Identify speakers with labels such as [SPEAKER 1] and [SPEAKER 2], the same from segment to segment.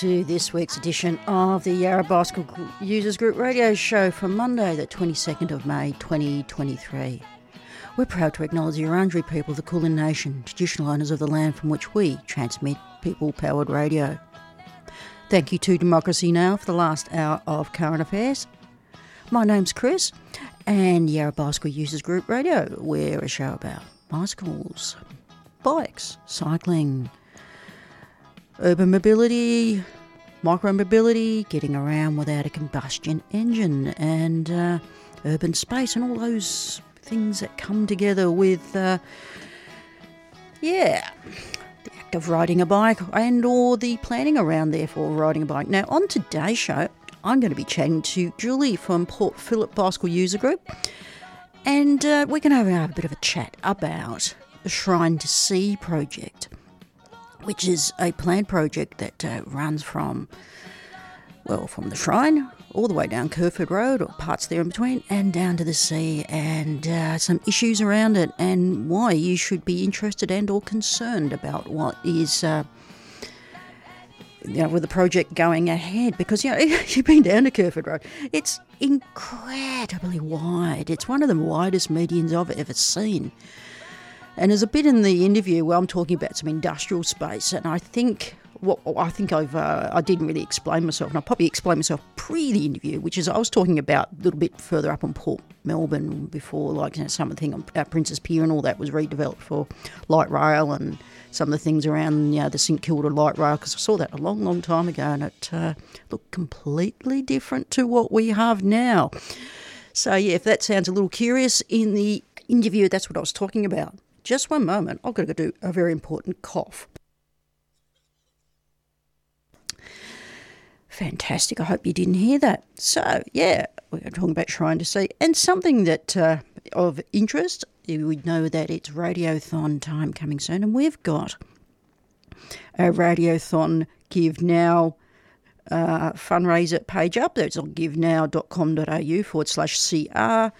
[SPEAKER 1] to this week's edition of the Yarra Bicycle Users Group radio show for Monday, the 22nd of May 2023. We're proud to acknowledge the Wurundjeri people of the Kulin Nation, traditional owners of the land from which we transmit people powered radio. Thank you to Democracy Now! for the last hour of current affairs. My name's Chris, and Yarra Bicycle Users Group Radio. We're a show about bicycles, bikes, cycling, urban mobility, micro mobility, getting around without a combustion engine, and uh, urban space, and all those things that come together with, uh, yeah, the act of riding a bike and or the planning around therefore riding a bike. Now, on today's show, I'm going to be chatting to Julie from Port Phillip Bicycle User Group, and uh, we're going to have a bit of a chat about the Shrine to Sea project which is a planned project that uh, runs from, well, from the shrine all the way down Kerferd Road or parts there in between and down to the sea and uh, some issues around it and why you should be interested and or concerned about what is uh, you know, with the project going ahead because you know you've been down to Kerferd Road. It's incredibly wide. It's one of the widest medians I've ever seen. And there's a bit in the interview where I'm talking about some industrial space, and I think what I think I've uh, I didn't really explain myself, and I probably explained myself pre the interview, which is I was talking about a little bit further up on Port Melbourne before, like you know, something on uh, Princess Pier and all that was redeveloped for light rail and some of the things around you know, the St Kilda light rail because I saw that a long, long time ago, and it uh, looked completely different to what we have now. So yeah, if that sounds a little curious in the interview, that's what I was talking about. Just one moment, I've got to do a very important cough. Fantastic. I hope you didn't hear that. So, yeah, we're talking about Shrine to Sea and something that uh, of interest. You would know that it's Radiothon time coming soon, and we've got a Radiothon Give Now uh, fundraiser page up. That's on givenow.com.au forward slash CR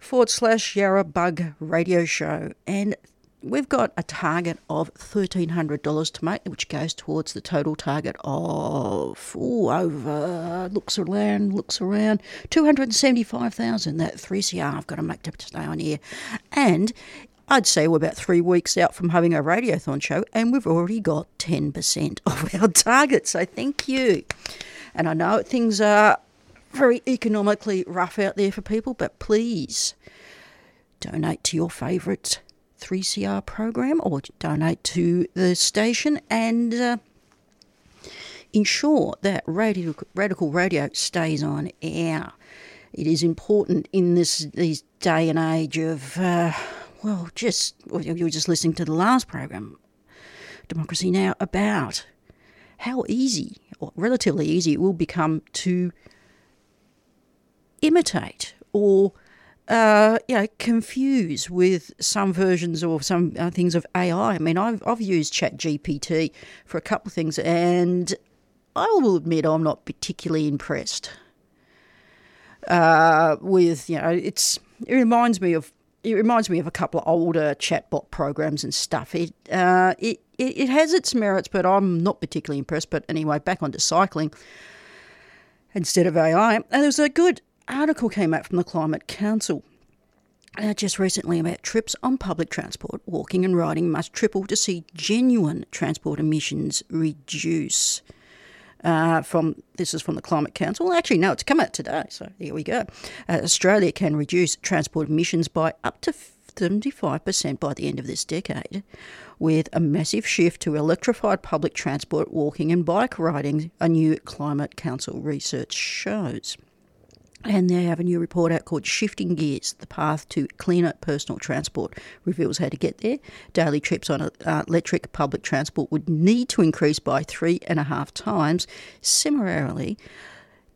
[SPEAKER 1] forward slash Yarra Bug Radio Show. And we've got a target of $1,300 to make, which goes towards the total target of, ooh, over, looks around, looks around, 275000 that 3CR I've got to make to stay on here. And I'd say we're about three weeks out from having a radiothon show, and we've already got 10% of our target. So thank you. And I know things are very economically rough out there for people, but please donate to your favourite 3CR program or donate to the station and uh, ensure that radio, Radical Radio stays on air. It is important in this these day and age of, uh, well, just, you were just listening to the last program, Democracy Now!, about how easy, or relatively easy, it will become to imitate or uh, you know, confuse with some versions or some uh, things of AI. I mean, I've, I've used ChatGPT for a couple of things, and I will admit I'm not particularly impressed uh, with, you know, it's it reminds me of it reminds me of a couple of older chatbot programs and stuff. It, uh, it, it, has its merits, but I'm not particularly impressed. But anyway, back onto cycling instead of AI. And there was a good article came out from the Climate Council uh, just recently about trips on public transport, walking and riding must triple to see genuine transport emissions reduce. Uh, from this is from the Climate Council. Actually, no, it's come out today. So here we go. Uh, Australia can reduce transport emissions by up to 75% by the end of this decade, with a massive shift to electrified public transport, walking, and bike riding, a new Climate Council research shows. And they have a new report out called Shifting Gears The Path to Cleaner Personal Transport. Reveals how to get there. Daily trips on uh, electric public transport would need to increase by three and a half times. Similarly,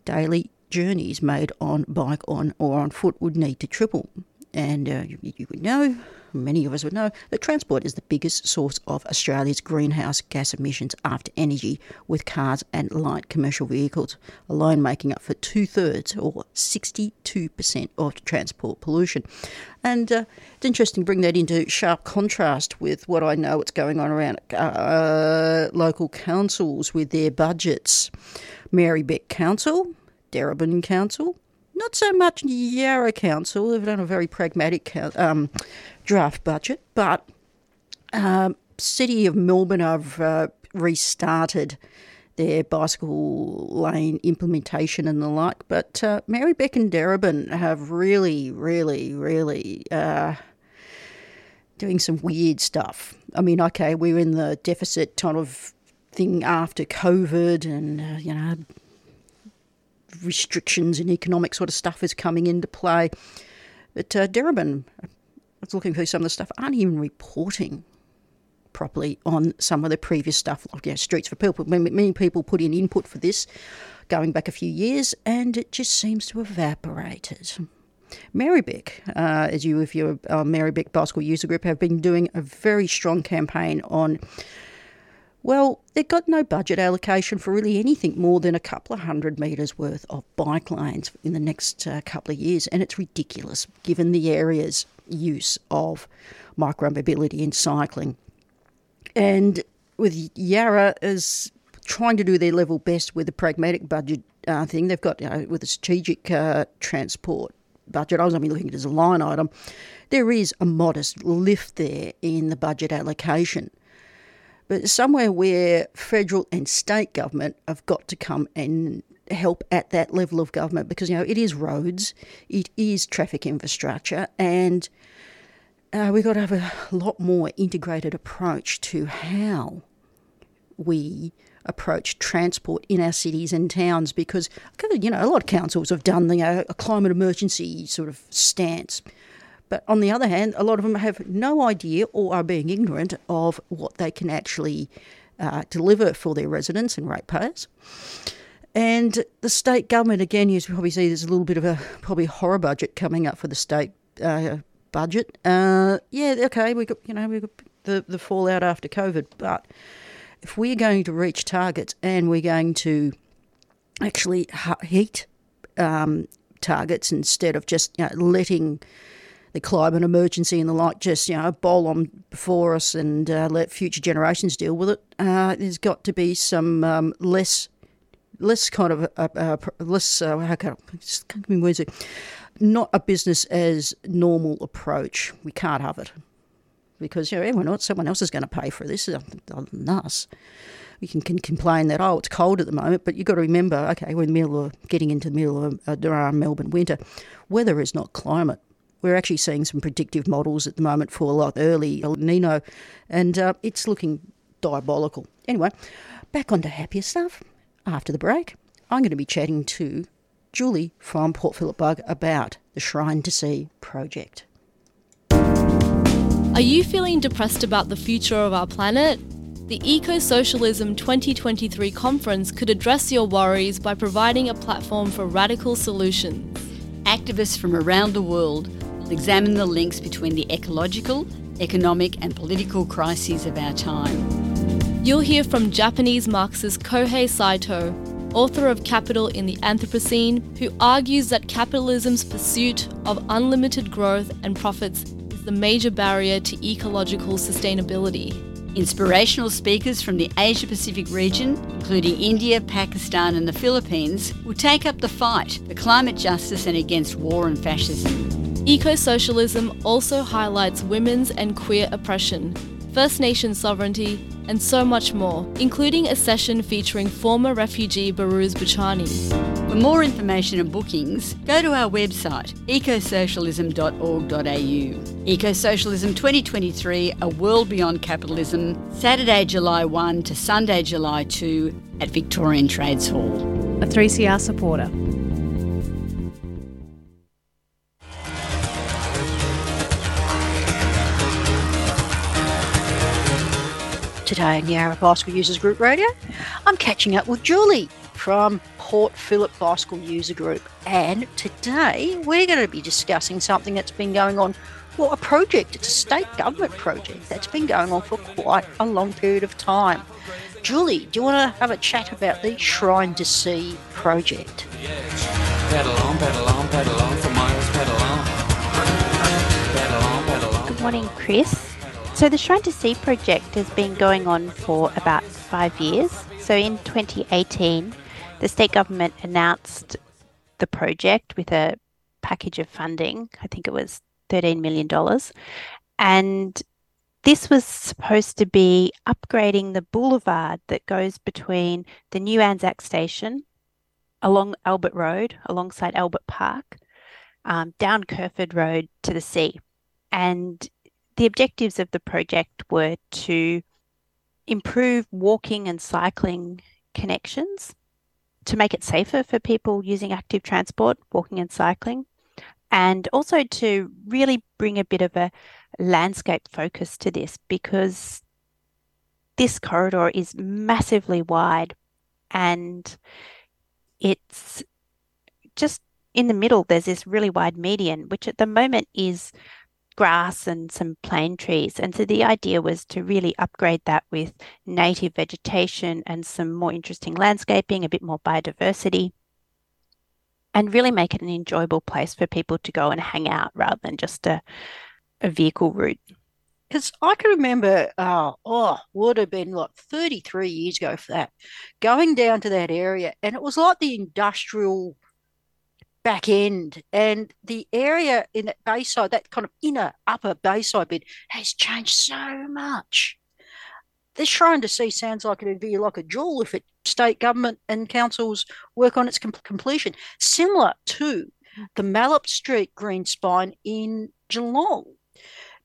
[SPEAKER 1] daily journeys made on bike on or on foot would need to triple. And uh, you, you would know, many of us would know, that transport is the biggest source of Australia's greenhouse gas emissions after energy, with cars and light commercial vehicles alone making up for two thirds or 62% of transport pollution. And uh, it's interesting to bring that into sharp contrast with what I know what's going on around uh, local councils with their budgets. Merri-bek Council, Darebin Council, not so much Yarra Council. They've done a very pragmatic um, draft budget, but um, City of Melbourne have uh, restarted their bicycle lane implementation and the like. But uh, Merri-bek and Darebin have really, really, really uh, doing some weird stuff. I mean, okay, we're in the deficit kind of thing after COVID and, uh, you know, restrictions and economic sort of stuff is coming into play. But uh, I was looking through some of the stuff, aren't even reporting properly on some of the previous stuff, like you know, Streets for People. Many people put in input for this going back a few years, and it just seems to have evaporated. Merri-bek, uh, as you, if you're a Merri-bek Bicycle User Group, have been doing a very strong campaign on well, they've got no budget allocation for really anything more than a couple of hundred metres worth of bike lanes in the next uh, couple of years, and it's ridiculous given the area's use of micromobility and cycling. And with Yarra as trying to do their level best with a pragmatic budget uh, thing, they've got you know, with a strategic uh, transport budget. I was only looking at it as a line item. There is a modest lift there in the budget allocation but somewhere where federal and state government have got to come and help at that level of government because you know it is roads, it is traffic infrastructure, and uh, we've got to have a lot more integrated approach to how we approach transport in our cities and towns because you know a lot of councils have done the, uh, a climate emergency sort of stance but on the other hand, a lot of them have no idea or are being ignorant of what they can actually uh, deliver for their residents and ratepayers. And the state government, again, you probably see there's a little bit of a probably horror budget coming up for the state uh, budget. Uh, yeah, okay, we got you know we got the the fallout after COVID, but if we're going to reach targets and we're going to actually heat um, targets instead of just you know, letting the climate emergency and the like just you know bowl on before us and uh, let future generations deal with it. Uh, there's got to be some um, less less kind of uh, uh less uh, how can I, just words not a business as normal approach. We can't have it because you know everyone else, someone else is going to pay for this other than us. You can, can, complain that oh it's cold at the moment, but you've got to remember okay we're in the middle of getting into the middle of uh, Melbourne winter. Weather is not climate. We're actually seeing some predictive models at the moment for a lot early El Nino, and uh, it's looking diabolical. Anyway, back onto happier stuff. After the break, I'm going to be chatting to Julie from Port Phillip Bug about the Shrine to Sea project.
[SPEAKER 2] Are you feeling depressed about the future of our planet? The Eco Socialism 2023 conference could address your worries by providing a platform for radical solutions.
[SPEAKER 3] Activists from around the world will examine the links between the ecological, economic, and political crises of our time.
[SPEAKER 2] You'll hear from Japanese Marxist Kohei Saito, author of Capital in the Anthropocene, who argues that capitalism's pursuit of unlimited growth and profits is the major barrier to ecological sustainability.
[SPEAKER 3] Inspirational speakers from the Asia Pacific region, including India, Pakistan, and the Philippines, will take up the fight for climate justice and against war and fascism.
[SPEAKER 2] Eco socialism also highlights women's and queer oppression, First Nation sovereignty, and so much more, including a session featuring former refugee Behrouz Boochani.
[SPEAKER 3] For more information and bookings, go to our website ecosocialism.org.au. Ecosocialism 2023, A World Beyond Capitalism, Saturday, July 1 to Sunday, July 2 at Victorian Trades Hall.
[SPEAKER 4] A 3CR supporter.
[SPEAKER 5] Today on Yarra Bicycle Users Group Radio, I'm catching up with Julie from Port Phillip Bicycle User Group. And today we're going to be discussing something that's been going on, well, a project, it's a state government project that's been going on for quite a long period of time. Julie, do you want to have a chat about the Shrine to Sea project?
[SPEAKER 6] Pedal on, pedal on, pedal on for miles, pedal on. Pedal on, pedal on.
[SPEAKER 7] Good morning, Chris. So, the Shrine to Sea project has been going on for about five years. So, in 2018, the state government announced the project with a package of funding. I think it was $13 million. And this was supposed to be upgrading the boulevard that goes between the new Anzac station along Albert Road, alongside Albert Park, um, down Kerferd Road to the sea. And the objectives of the project were to improve walking and cycling connections, to make it safer for people using active transport, walking and cycling, and also to really bring a bit of a landscape focus to this because this corridor is massively wide and it's just in the middle there's this really wide median which at the moment is grass and some plane trees. And so the idea was to really upgrade that with native vegetation and some more interesting landscaping, a bit more biodiversity, and really make it an enjoyable place for people to go and hang out rather than just a, a vehicle route.
[SPEAKER 5] Because I can remember, uh, oh, would have been like 33 years ago for that, going down to that area, and it was like the industrial back end. And the area in that bayside that kind of inner upper bayside bit has changed so much. This shrine to sea sounds like it'd be like a jewel if it state government and councils work on its com- completion. Similar to the Malop Street Green Spine in Geelong.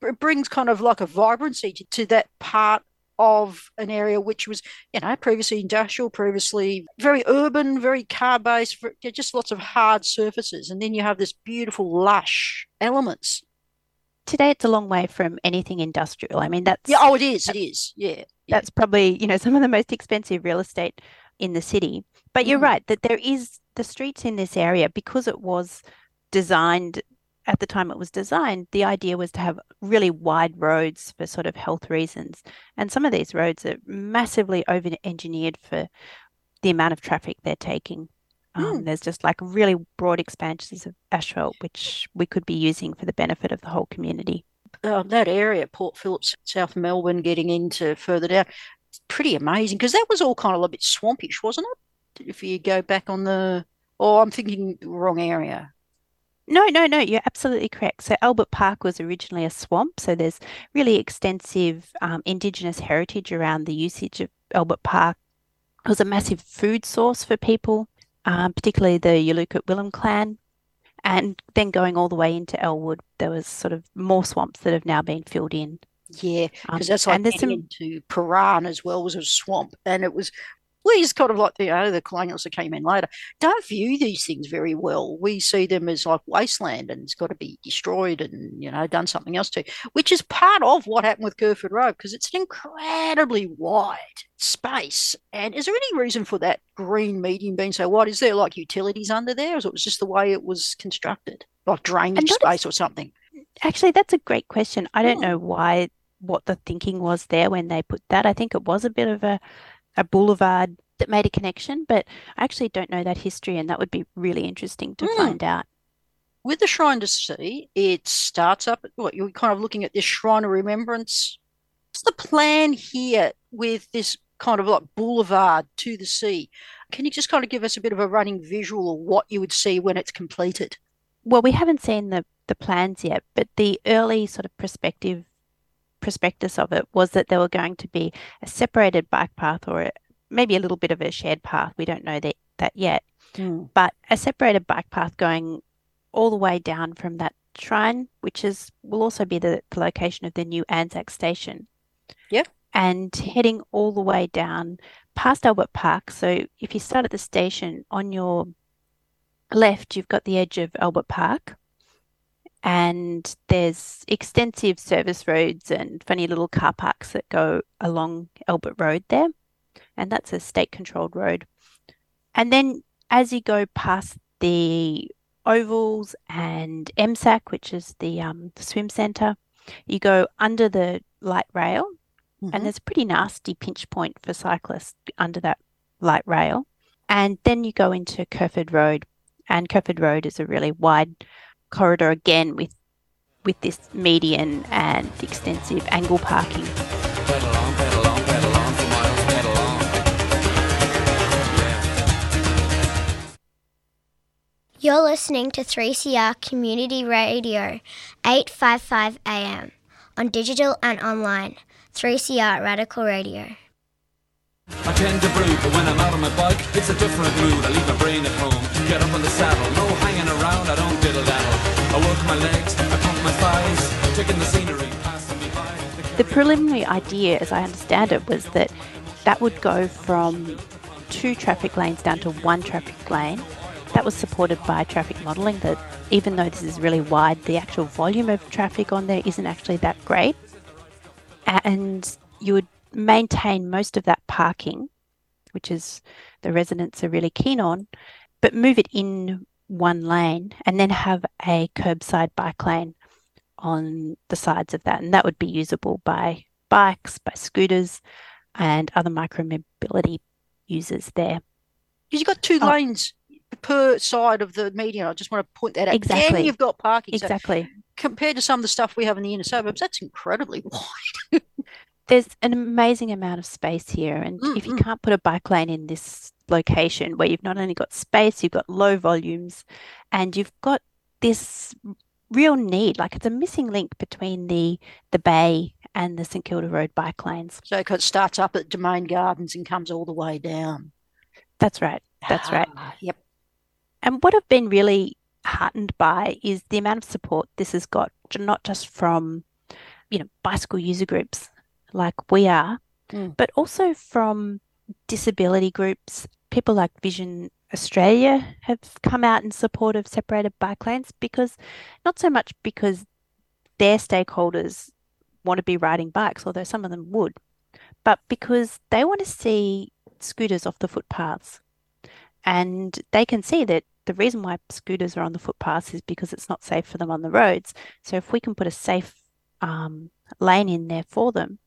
[SPEAKER 5] It brings kind of like a vibrancy to, to that part of an area which was, you know, previously industrial, previously very urban, very car based, just lots of hard surfaces. And then you have this beautiful, lush elements.
[SPEAKER 7] Today, it's a long way from anything industrial. I mean, that's.
[SPEAKER 5] Yeah, oh, it is. It is. Yeah.
[SPEAKER 7] That's probably, you know, some of the most expensive real estate in the city. But you're mm. right that there is the streets in this area because it was designed at the time it was designed, the idea was to have really wide roads for sort of health reasons. And some of these roads are massively over engineered for the amount of traffic they're taking. Um, mm. There's just like really broad expansions of asphalt, which we could be using for the benefit of the whole community.
[SPEAKER 5] Uh, that area, Port Phillips, South Melbourne, getting into further down, it's pretty amazing because that was all kind of a bit swampish, wasn't it? If you go back on the, oh, I'm thinking wrong area.
[SPEAKER 7] No, no, no, you're absolutely correct. So Albert Park was originally a swamp. So there's really extensive um, Indigenous heritage around the usage of Albert Park. It was a massive food source for people, um, particularly the Yalukit Willam clan. And then going all the way into Elwood, there was sort of more swamps that have now been filled in.
[SPEAKER 5] Yeah, because um, that's like and there's some... into Prahran as well was a swamp, and it was we just kind of like the, you know, the colonials that came in later don't view these things very well. We see them as like wasteland and it's got to be destroyed and you know done something else to, which is part of what happened with Kerferd Road because it's an incredibly wide space. And is there any reason for that green medium being so wide? Is there like utilities under there, or is it was just the way it was constructed, like drainage space or something?
[SPEAKER 7] Actually, that's a great question. I don't oh. know why what the thinking was there when they put that. I think it was a bit of a a boulevard that made a connection, but I actually don't know that history, and that would be really interesting to mm. find out.
[SPEAKER 5] With the Shrine to Sea, it starts up. What you're kind of looking at this Shrine of Remembrance. What's the plan here with this kind of like boulevard to the sea? Can you just kind of give us a bit of a running visual of what you would see when it's completed?
[SPEAKER 7] Well, we haven't seen the the plans yet, but the early sort of prospective prospectus of it was that there were going to be a separated bike path or a, maybe a little bit of a shared path. We don't know that, that yet,
[SPEAKER 5] Mm.
[SPEAKER 7] but a separated bike path going all the way down from that shrine, which is will also be the, the location of the new Anzac station.
[SPEAKER 5] Yep.
[SPEAKER 7] And heading all the way down past Albert Park. So if you start at the station on your left, you've got the edge of Albert Park. And there's extensive service roads and funny little car parks that go along Albert Road there. And that's a state controlled road. And then as you go past the ovals and MSAC, which is the um, swim centre, you go under the light rail
[SPEAKER 5] Mhm.
[SPEAKER 7] and there's a pretty nasty pinch point for cyclists under that light rail. And then you go into Kerferd Road, and Kerferd Road is a really wide corridor again with with this median and extensive angle parking.
[SPEAKER 8] You're listening to 3CR Community Radio, 855 AM, on digital and online. 3CR Radical Radio.
[SPEAKER 6] I tend to brood, but when I'm out on my bike, it's a different mood. I leave my brain at home, get up on the saddle, no hanging around, I don't diddle daddle. I work my legs, I pump my thighs, taking the scenery, passing me by.
[SPEAKER 7] The preliminary idea, as I understand it, was that that would go from two traffic lanes down to one traffic lane. That was supported by traffic modelling that even though this is really wide, the actual volume of traffic on there isn't actually that great. And you would maintain most of that parking, which is the residents are really keen on, but move it in one lane and then have a curbside bike lane on the sides of that. And that would be usable by bikes, by scooters, and other micromobility users there.
[SPEAKER 5] Because you've got two
[SPEAKER 7] Oh.
[SPEAKER 5] lanes per side of the median. I just want to point that out.
[SPEAKER 7] Exactly.
[SPEAKER 5] And you've got parking. So
[SPEAKER 7] Exactly.
[SPEAKER 5] compared to some of the stuff we have in the inner suburbs, that's incredibly wide.
[SPEAKER 7] There's an amazing amount of space here. And
[SPEAKER 5] Mm,
[SPEAKER 7] if you
[SPEAKER 5] mm.
[SPEAKER 7] can't put a bike lane in this location where you've not only got space, you've got low volumes, and you've got this real need, like it's a missing link between the the bay and the St Kilda Road bike lanes.
[SPEAKER 5] So it starts up at Domain Gardens and comes all the way down.
[SPEAKER 7] That's right. That's right.
[SPEAKER 5] Ah, Yep.
[SPEAKER 7] And what I've been really heartened by is the amount of support this has got, not just from, you know, bicycle user groups like we are,
[SPEAKER 5] Mm.
[SPEAKER 7] but also from disability groups. People like Vision Australia have come out in support of separated bike lanes because, not so much because their stakeholders want to be riding bikes, although some of them would, but because they want to see scooters off the footpaths. And they can see that the reason why scooters are on the footpaths is because it's not safe for them on the roads. So if we can put a safe um, lane in there for them,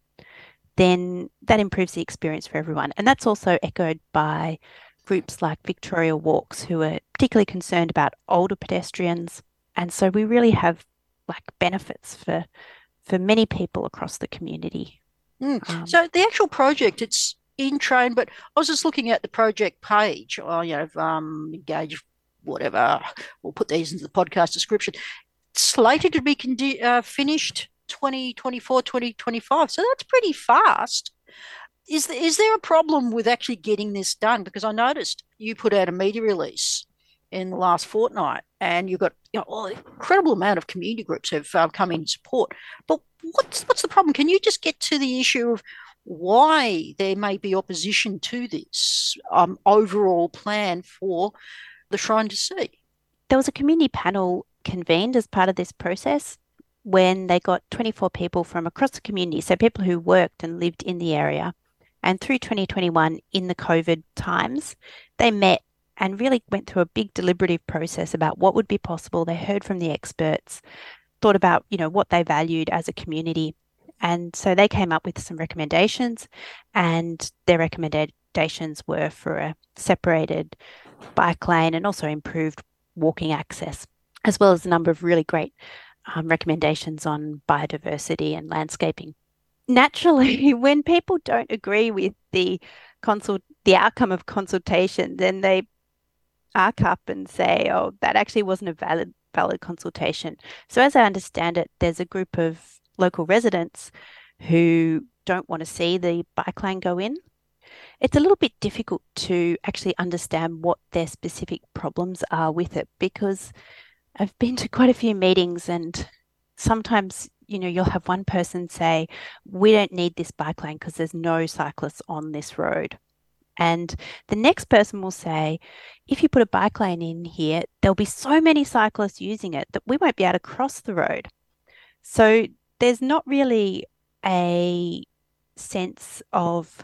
[SPEAKER 7] then that improves the experience for everyone. And that's also echoed by groups like Victoria Walks, who are particularly concerned about older pedestrians. And so we really have like benefits for for many people across the community.
[SPEAKER 5] Mm.
[SPEAKER 7] Um,
[SPEAKER 5] So the actual project, it's in train, but I was just looking at the project page. Or, you know, um, engage, whatever. We'll put these into the podcast description. Slated to be uh, finished 2024, 2025. So that's pretty fast. Is there, is there a problem with actually getting this done? Because I noticed you put out a media release in the last fortnight, and you've got you know, an incredible amount of community groups have uh, come in support. But what's what's the problem? Can you just get to the issue of why there may be opposition to this um, overall plan for the Shrine to Sea?
[SPEAKER 7] there was a community panel convened as part of this process when they got 24 people from across the community, so people who worked and lived in the area. And through 2021, in the COVID times, they met and really went through a big deliberative process about what would be possible. They heard from the experts, thought about, you know, what they valued as a community. And so they came up with some recommendations, and their recommendations were for a separated bike lane and also improved walking access, as well as a number of really great um, recommendations on biodiversity and landscaping. Naturally, when people don't agree with the consult the outcome of consultation, then they arc up and say, "Oh, that actually wasn't a valid valid consultation." So, as I understand it, there's a group of local residents who don't want to see the bike lane go in. It's a little bit difficult to actually understand what their specific problems are with it because I've been to quite a few meetings and sometimes you know you'll have one person say we don't need this bike lane because there's no cyclists on this road. And the next person will say if you put a bike lane in here there'll be so many cyclists using it that we won't be able to cross the road. So there's not really a sense of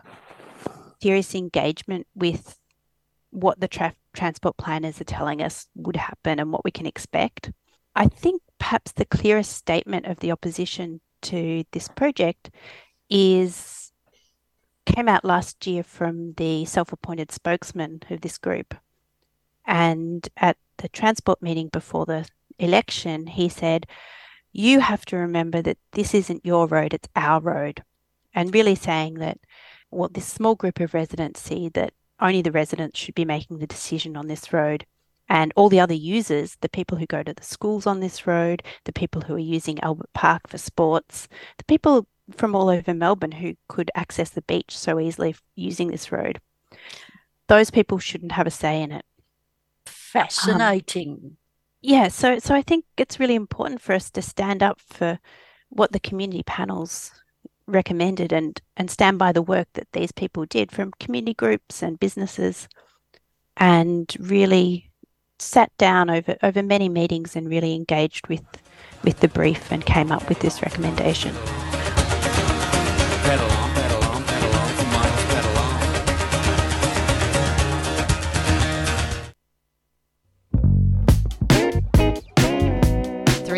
[SPEAKER 7] serious engagement with what the tra- transport planners are telling us would happen and what we can expect. I think perhaps the clearest statement of the opposition to this project is came out last year from the self-appointed spokesman of this group. And at the transport meeting before the election, he said, you have to remember that this isn't your road, it's our road. And really saying that, well, this small group of residents see that only the residents should be making the decision on this road. And all the other users, the people who go to the schools on this road, the people who are using Albert Park for sports, the people from all over Melbourne who could access the beach so easily using this road, those people shouldn't have a say in it.
[SPEAKER 5] Fascinating. Um,
[SPEAKER 7] yeah, so so I think it's really important for us to stand up for what the community panels recommended and and stand by the work that these people did from community groups and businesses and really sat down over over many meetings and really engaged with with the brief and came up with this recommendation.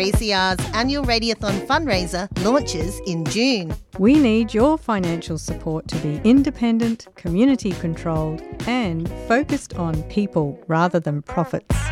[SPEAKER 9] 3CR's annual Radiothon fundraiser launches in June.
[SPEAKER 4] We need your financial support to be independent, community controlled, and focused on people rather than profits.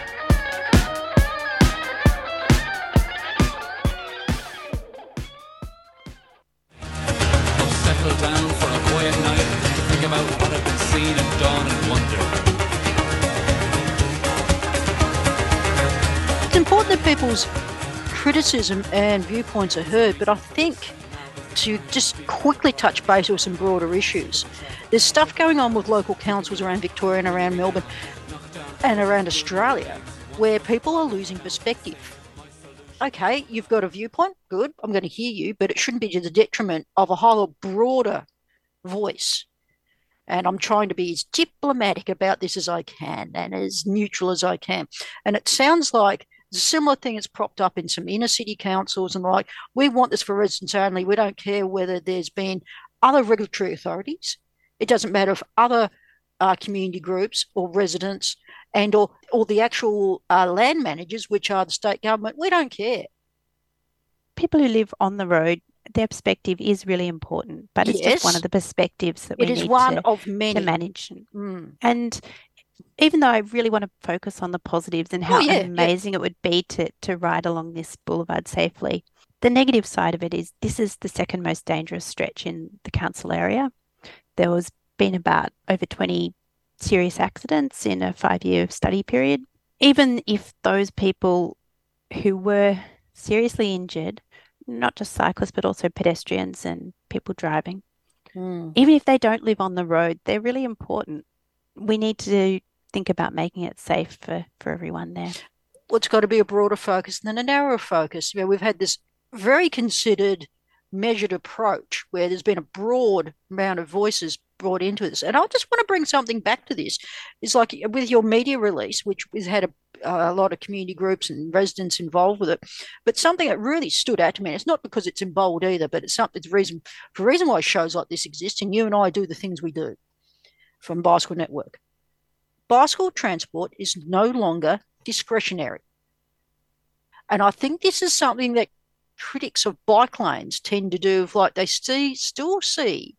[SPEAKER 5] People's criticism and viewpoints are heard, but I think to just quickly touch base with some broader issues. There's stuff going on with local councils around Victoria and around Melbourne and around Australia where people are losing perspective. Okay, you've got a viewpoint, good, I'm going to hear you, but it shouldn't be to the detriment of a whole broader voice. And I'm trying to be as diplomatic about this as I can and as neutral as I can. And it sounds like similar thing has propped up in some inner city councils and like, we want this for residents only. We don't care whether there's been other regulatory authorities. It doesn't matter if other uh, community groups or residents and or, or the actual uh, land managers, which are the state government, we don't care.
[SPEAKER 7] People who live on the road, their perspective is really important, but it's just one of the perspectives that we
[SPEAKER 5] It is
[SPEAKER 7] need
[SPEAKER 5] one
[SPEAKER 7] to,
[SPEAKER 5] of
[SPEAKER 7] to
[SPEAKER 5] many.
[SPEAKER 7] manage.
[SPEAKER 5] Mm.
[SPEAKER 7] And even though I really want to focus on the positives and
[SPEAKER 5] Oh,
[SPEAKER 7] how
[SPEAKER 5] yeah, yeah.
[SPEAKER 7] amazing it would be to to ride along this boulevard safely, the negative side of it is this is the second most dangerous stretch in the council area. There was been about over 20 serious accidents in a five year study period. Even if those people who were seriously injured, not just cyclists, but also pedestrians and people driving,
[SPEAKER 5] Mm.
[SPEAKER 7] even if they don't live on the road, they're really important. We need to think about making it safe for, for everyone there.
[SPEAKER 5] Well, it's got to be a broader focus than a narrower focus. You know, we've had this very considered, measured approach where there's been a broad amount of voices brought into this. And I just want to bring something back to this. It's like with your media release, which has had a, a lot of community groups and residents involved with it, but something that really stood out to me. and It's not because it's in bold either, but it's something. The reason the reason why shows like this exist, and you and I do the things we do from Bicycle Network. Bicycle transport is no longer discretionary. And I think this is something that critics of bike lanes tend to do, of like they see, still see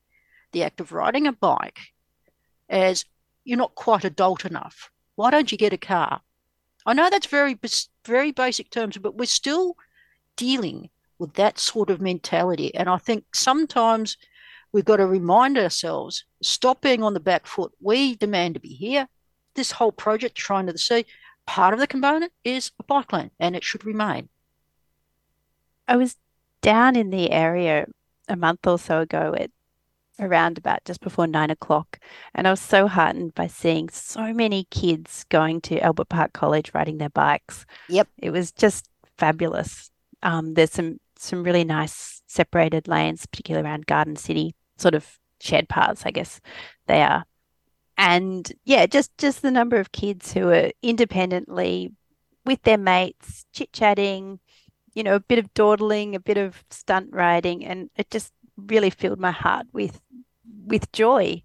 [SPEAKER 5] the act of riding a bike as you're not quite adult enough. Why don't you get a car? I know that's very, very basic terms, but we're still dealing with that sort of mentality. And I think sometimes we've got to remind ourselves stop being on the back foot. We demand to be here. This whole project, Shrine to the Sea, part of the component is a bike lane and it should remain.
[SPEAKER 7] I was down in the area a month or so ago at around about just before nine o'clock. And I was so heartened by seeing so many kids going to Albert Park College riding their bikes.
[SPEAKER 5] Yep.
[SPEAKER 7] It was just fabulous. Um, there's some some really nice separated lanes, particularly around Garden City, sort of shared paths, I guess they are. And yeah, just just the number of kids who are independently with their mates, chit chatting, you know, a bit of dawdling, a bit of stunt riding, and it just really filled my heart with with joy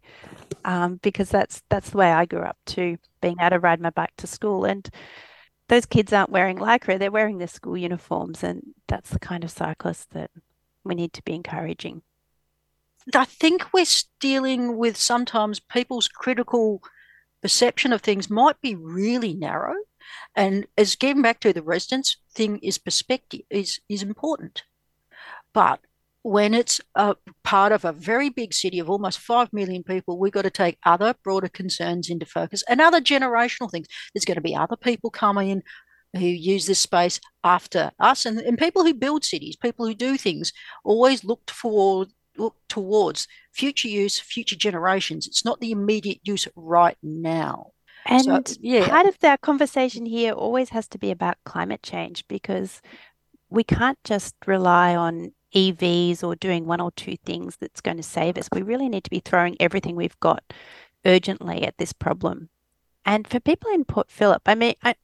[SPEAKER 7] um, because that's that's the way I grew up too, being able to ride my bike to school. And those kids aren't wearing lycra; they're wearing their school uniforms, and that's the kind of cyclist that we need to be encouraging.
[SPEAKER 5] I think we're dealing with sometimes people's critical perception of things might be really narrow. And as getting back to the residents thing is perspective is is important. But when it's a part of a very big city of almost 5 million people, we've got to take other broader concerns into focus and other generational things. There's going to be other people coming in who use this space after us and, and people who build cities, people who do things, always looked for look towards future use, future generations. It's not the immediate use right now.
[SPEAKER 7] And so, yeah. part of that conversation here always has to be about climate change because we can't just rely on EVs or doing one or two things that's going to save us. We really need to be throwing everything we've got urgently at this problem. And for people in Port Phillip, I mean, I,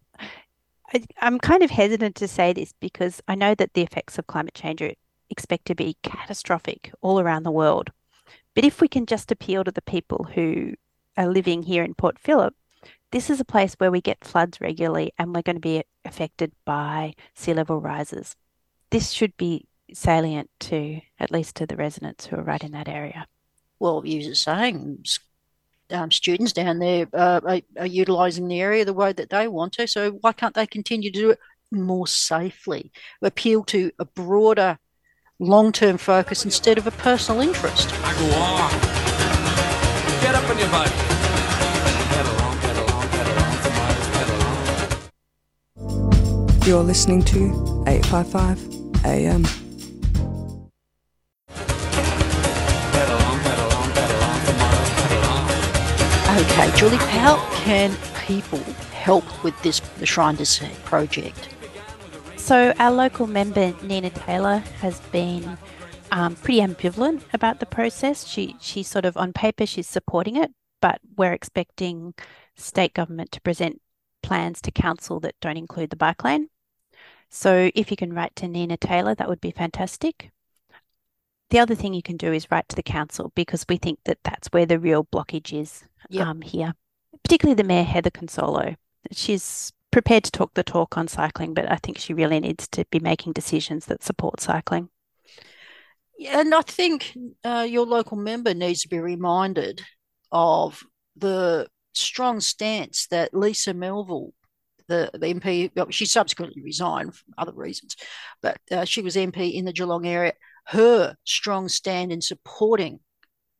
[SPEAKER 7] I, am kind of hesitant to say this because I know that the effects of climate change are expected to be catastrophic all around the world. But if we can just appeal to the people who are living here in Port Phillip, this is a place where we get floods regularly and we're going to be affected by sea level rises. This should be salient to at least to the residents who are right in that area.
[SPEAKER 5] Well, you're saying um, students down there uh, are, are utilising the area the way that they want to. So why can't they continue to do it more safely? Appeal to a broader long-term focus instead of a personal interest. I go on. Get up on your bike.
[SPEAKER 10] You're listening to 855 AM.
[SPEAKER 5] Okay, Julie, how can people help with this the Shrine to Sea project?
[SPEAKER 7] So, our local member Nina Taylor has been um, pretty ambivalent about the process. She she sort of on paper she's supporting it, but we're expecting state government to present plans to council that don't include the bike lane. So, if you can write to Nina Taylor, that would be fantastic. The other thing you can do is write to the council because we think that that's where the real blockage is yep. um, here, particularly the Mayor Heather Cunsolo. She's prepared to talk the talk on cycling, but I think she really needs to be making decisions that support cycling.
[SPEAKER 5] Yeah, and I think uh, your local member needs to be reminded of the strong stance that Lisa Neville, the, the MP, well, she subsequently resigned for other reasons, but uh, she was MP in the Geelong area. Her strong stand in supporting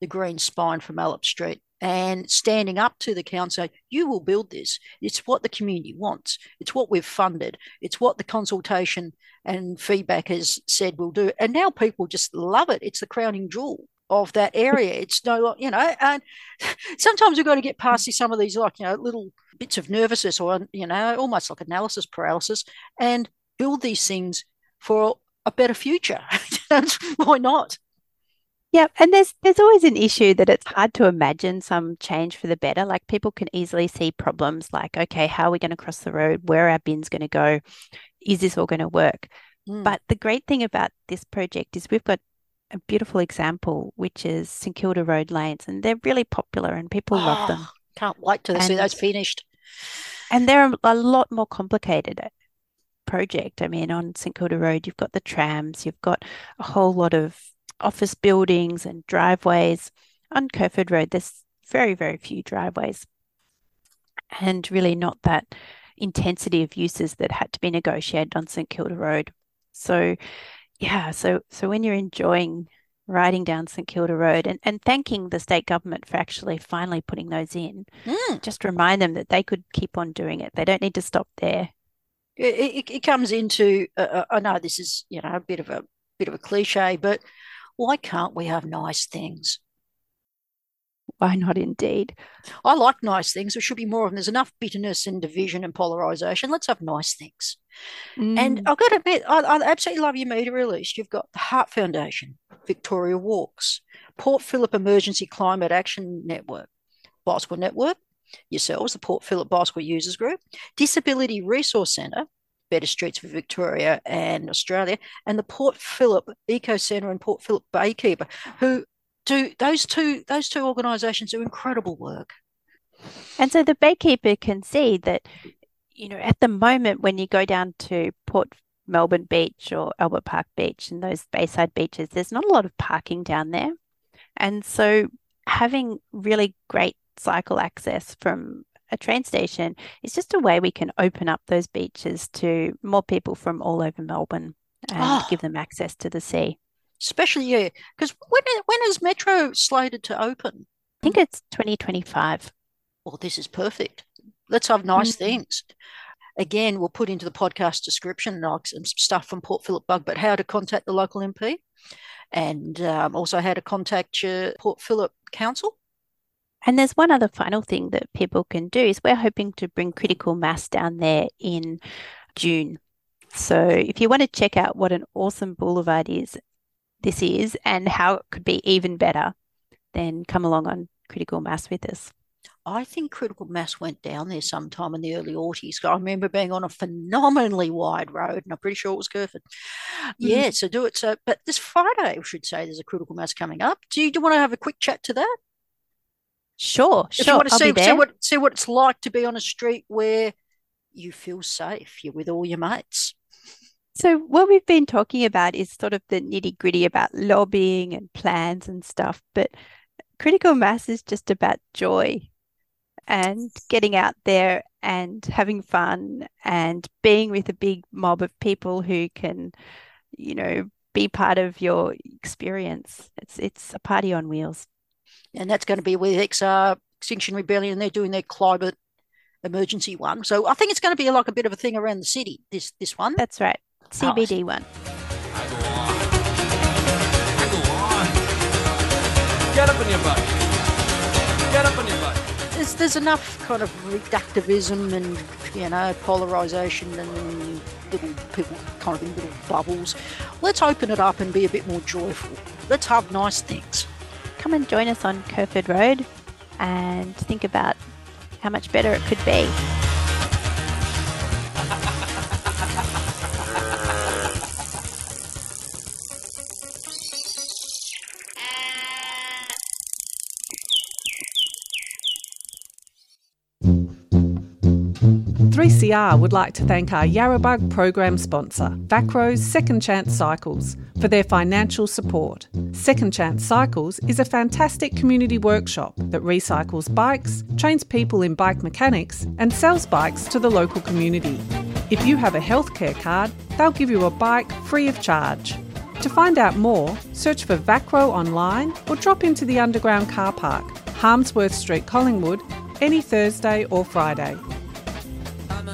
[SPEAKER 5] the green spine from Malop Street and standing up to the council, you will build this. It's what the community wants. It's what we've funded. It's what the consultation and feedback has said we'll do. And now people just love it. It's the crowning jewel of that area. It's no, you know, and sometimes we've got to get past some of these like, you know, little bits of nervousness or, you know, almost like analysis paralysis and build these things for a better future. Why not?
[SPEAKER 7] Yeah, and there's there's always an issue that it's hard to imagine some change for the better. Like people can easily see problems like, okay, how are we going to cross the road? Where are our bins going to go? Is this all going to work? Mm. But the great thing about this project is we've got a beautiful example, which is St Kilda Road lanes, and they're really popular and people oh, love them.
[SPEAKER 5] Can't wait to see those finished.
[SPEAKER 7] And they're a lot more complicated uh, project. I mean, on St Kilda Road, you've got the trams, you've got a whole lot of office buildings and driveways. On Kerferd Road, there's very, very few driveways. and really not that intensity of uses that had to be negotiated on St Kilda Road. So, yeah, so so when you're enjoying riding down St Kilda Road and, and thanking the state government for actually finally putting those in,
[SPEAKER 5] Mm.
[SPEAKER 7] just remind them that they could keep on doing it. They don't need to stop there.
[SPEAKER 5] It, it, it comes into. Uh, uh, I know this is you know a bit of a bit of a cliche, but why can't we have nice things?
[SPEAKER 7] Why not, indeed?
[SPEAKER 5] I like nice things. There should be more of them. There's enough bitterness and division and polarization. Let's have nice things. And
[SPEAKER 7] Mm.
[SPEAKER 5] I've got to admit, I, I absolutely love your media release. You've got the Heart Foundation, Victoria Walks, Port Phillip Emergency Climate Action Network, Bicycle Network, yourselves, the Port Phillip Bicycle Users Group, Disability Resource Centre, Better Streets for Victoria and Australia, and the Port Phillip Eco Centre and Port Phillip Baykeeper, who do those two those two organisations do incredible work.
[SPEAKER 7] And so the baykeeper can see that, you know, at the moment when you go down to Port Melbourne Beach or Albert Park Beach and those bayside beaches, there's not a lot of parking down there. And so having really great cycle access from a train station is just a way we can open up those beaches to more people from all over Melbourne and
[SPEAKER 5] Oh.
[SPEAKER 7] give them access to the sea.
[SPEAKER 5] Especially yeah, because when when is Metro slated to open?
[SPEAKER 7] I think it's 2025.
[SPEAKER 5] Well, this is perfect. Let's have nice
[SPEAKER 7] Mm.
[SPEAKER 5] things. Again, we'll put into the podcast description like some stuff from Port Phillip Bug, but how to contact the local MP, and um, also how to contact your Port Phillip Council.
[SPEAKER 7] And there's one other final thing that people can do is we're hoping to bring critical mass down there in June. So if you want to check out what an awesome boulevard is, this is, and how it could be even better, then come along on critical mass with us.
[SPEAKER 5] I think Critical Mass went down there sometime in the early aughties. I remember being on a phenomenally wide road, and I'm pretty sure it was Kerferd. Mm. Yeah, so do it. So, but this Friday, we should say, there's a Critical Mass coming up. Do you, do you want to have a quick chat to that?
[SPEAKER 7] Sure,
[SPEAKER 5] If you
[SPEAKER 7] sure.
[SPEAKER 5] want to
[SPEAKER 7] I'll
[SPEAKER 5] see,
[SPEAKER 7] be
[SPEAKER 5] see what see what it's like to be on a street where you feel safe, you're with all your mates.
[SPEAKER 7] So, what we've been talking about is sort of the nitty gritty about lobbying and plans and stuff, but critical mass is just about joy and getting out there and having fun and being with a big mob of people who can, you know, be part of your experience. It's it's a party on wheels.
[SPEAKER 5] And that's going to be with XR uh, Extinction Rebellion. They're doing their climate emergency one, so I think it's going to be like a bit of a thing around the city. This this one.
[SPEAKER 7] That's right, CBD one.
[SPEAKER 6] Get up on your butt. Get up on your butt.
[SPEAKER 5] There's there's enough kind of reductivism and you know polarization and little people kind of in little bubbles. Let's open it up and be a bit more joyful. Let's have nice things.
[SPEAKER 7] Come and join us on Kerferd Road and think about how much better it could be.
[SPEAKER 11] Three CR would like to thank our Yarrabug program sponsor, Vacro's Second Chance Cycles, for their financial support. Second Chance Cycles is a fantastic community workshop that recycles bikes, trains people in bike mechanics, and sells bikes to the local community. If you have a healthcare card, they'll give you a bike free of charge. To find out more, search for Vacro online or drop into the underground car park, Harmsworth Street, Collingwood, any Thursday or Friday.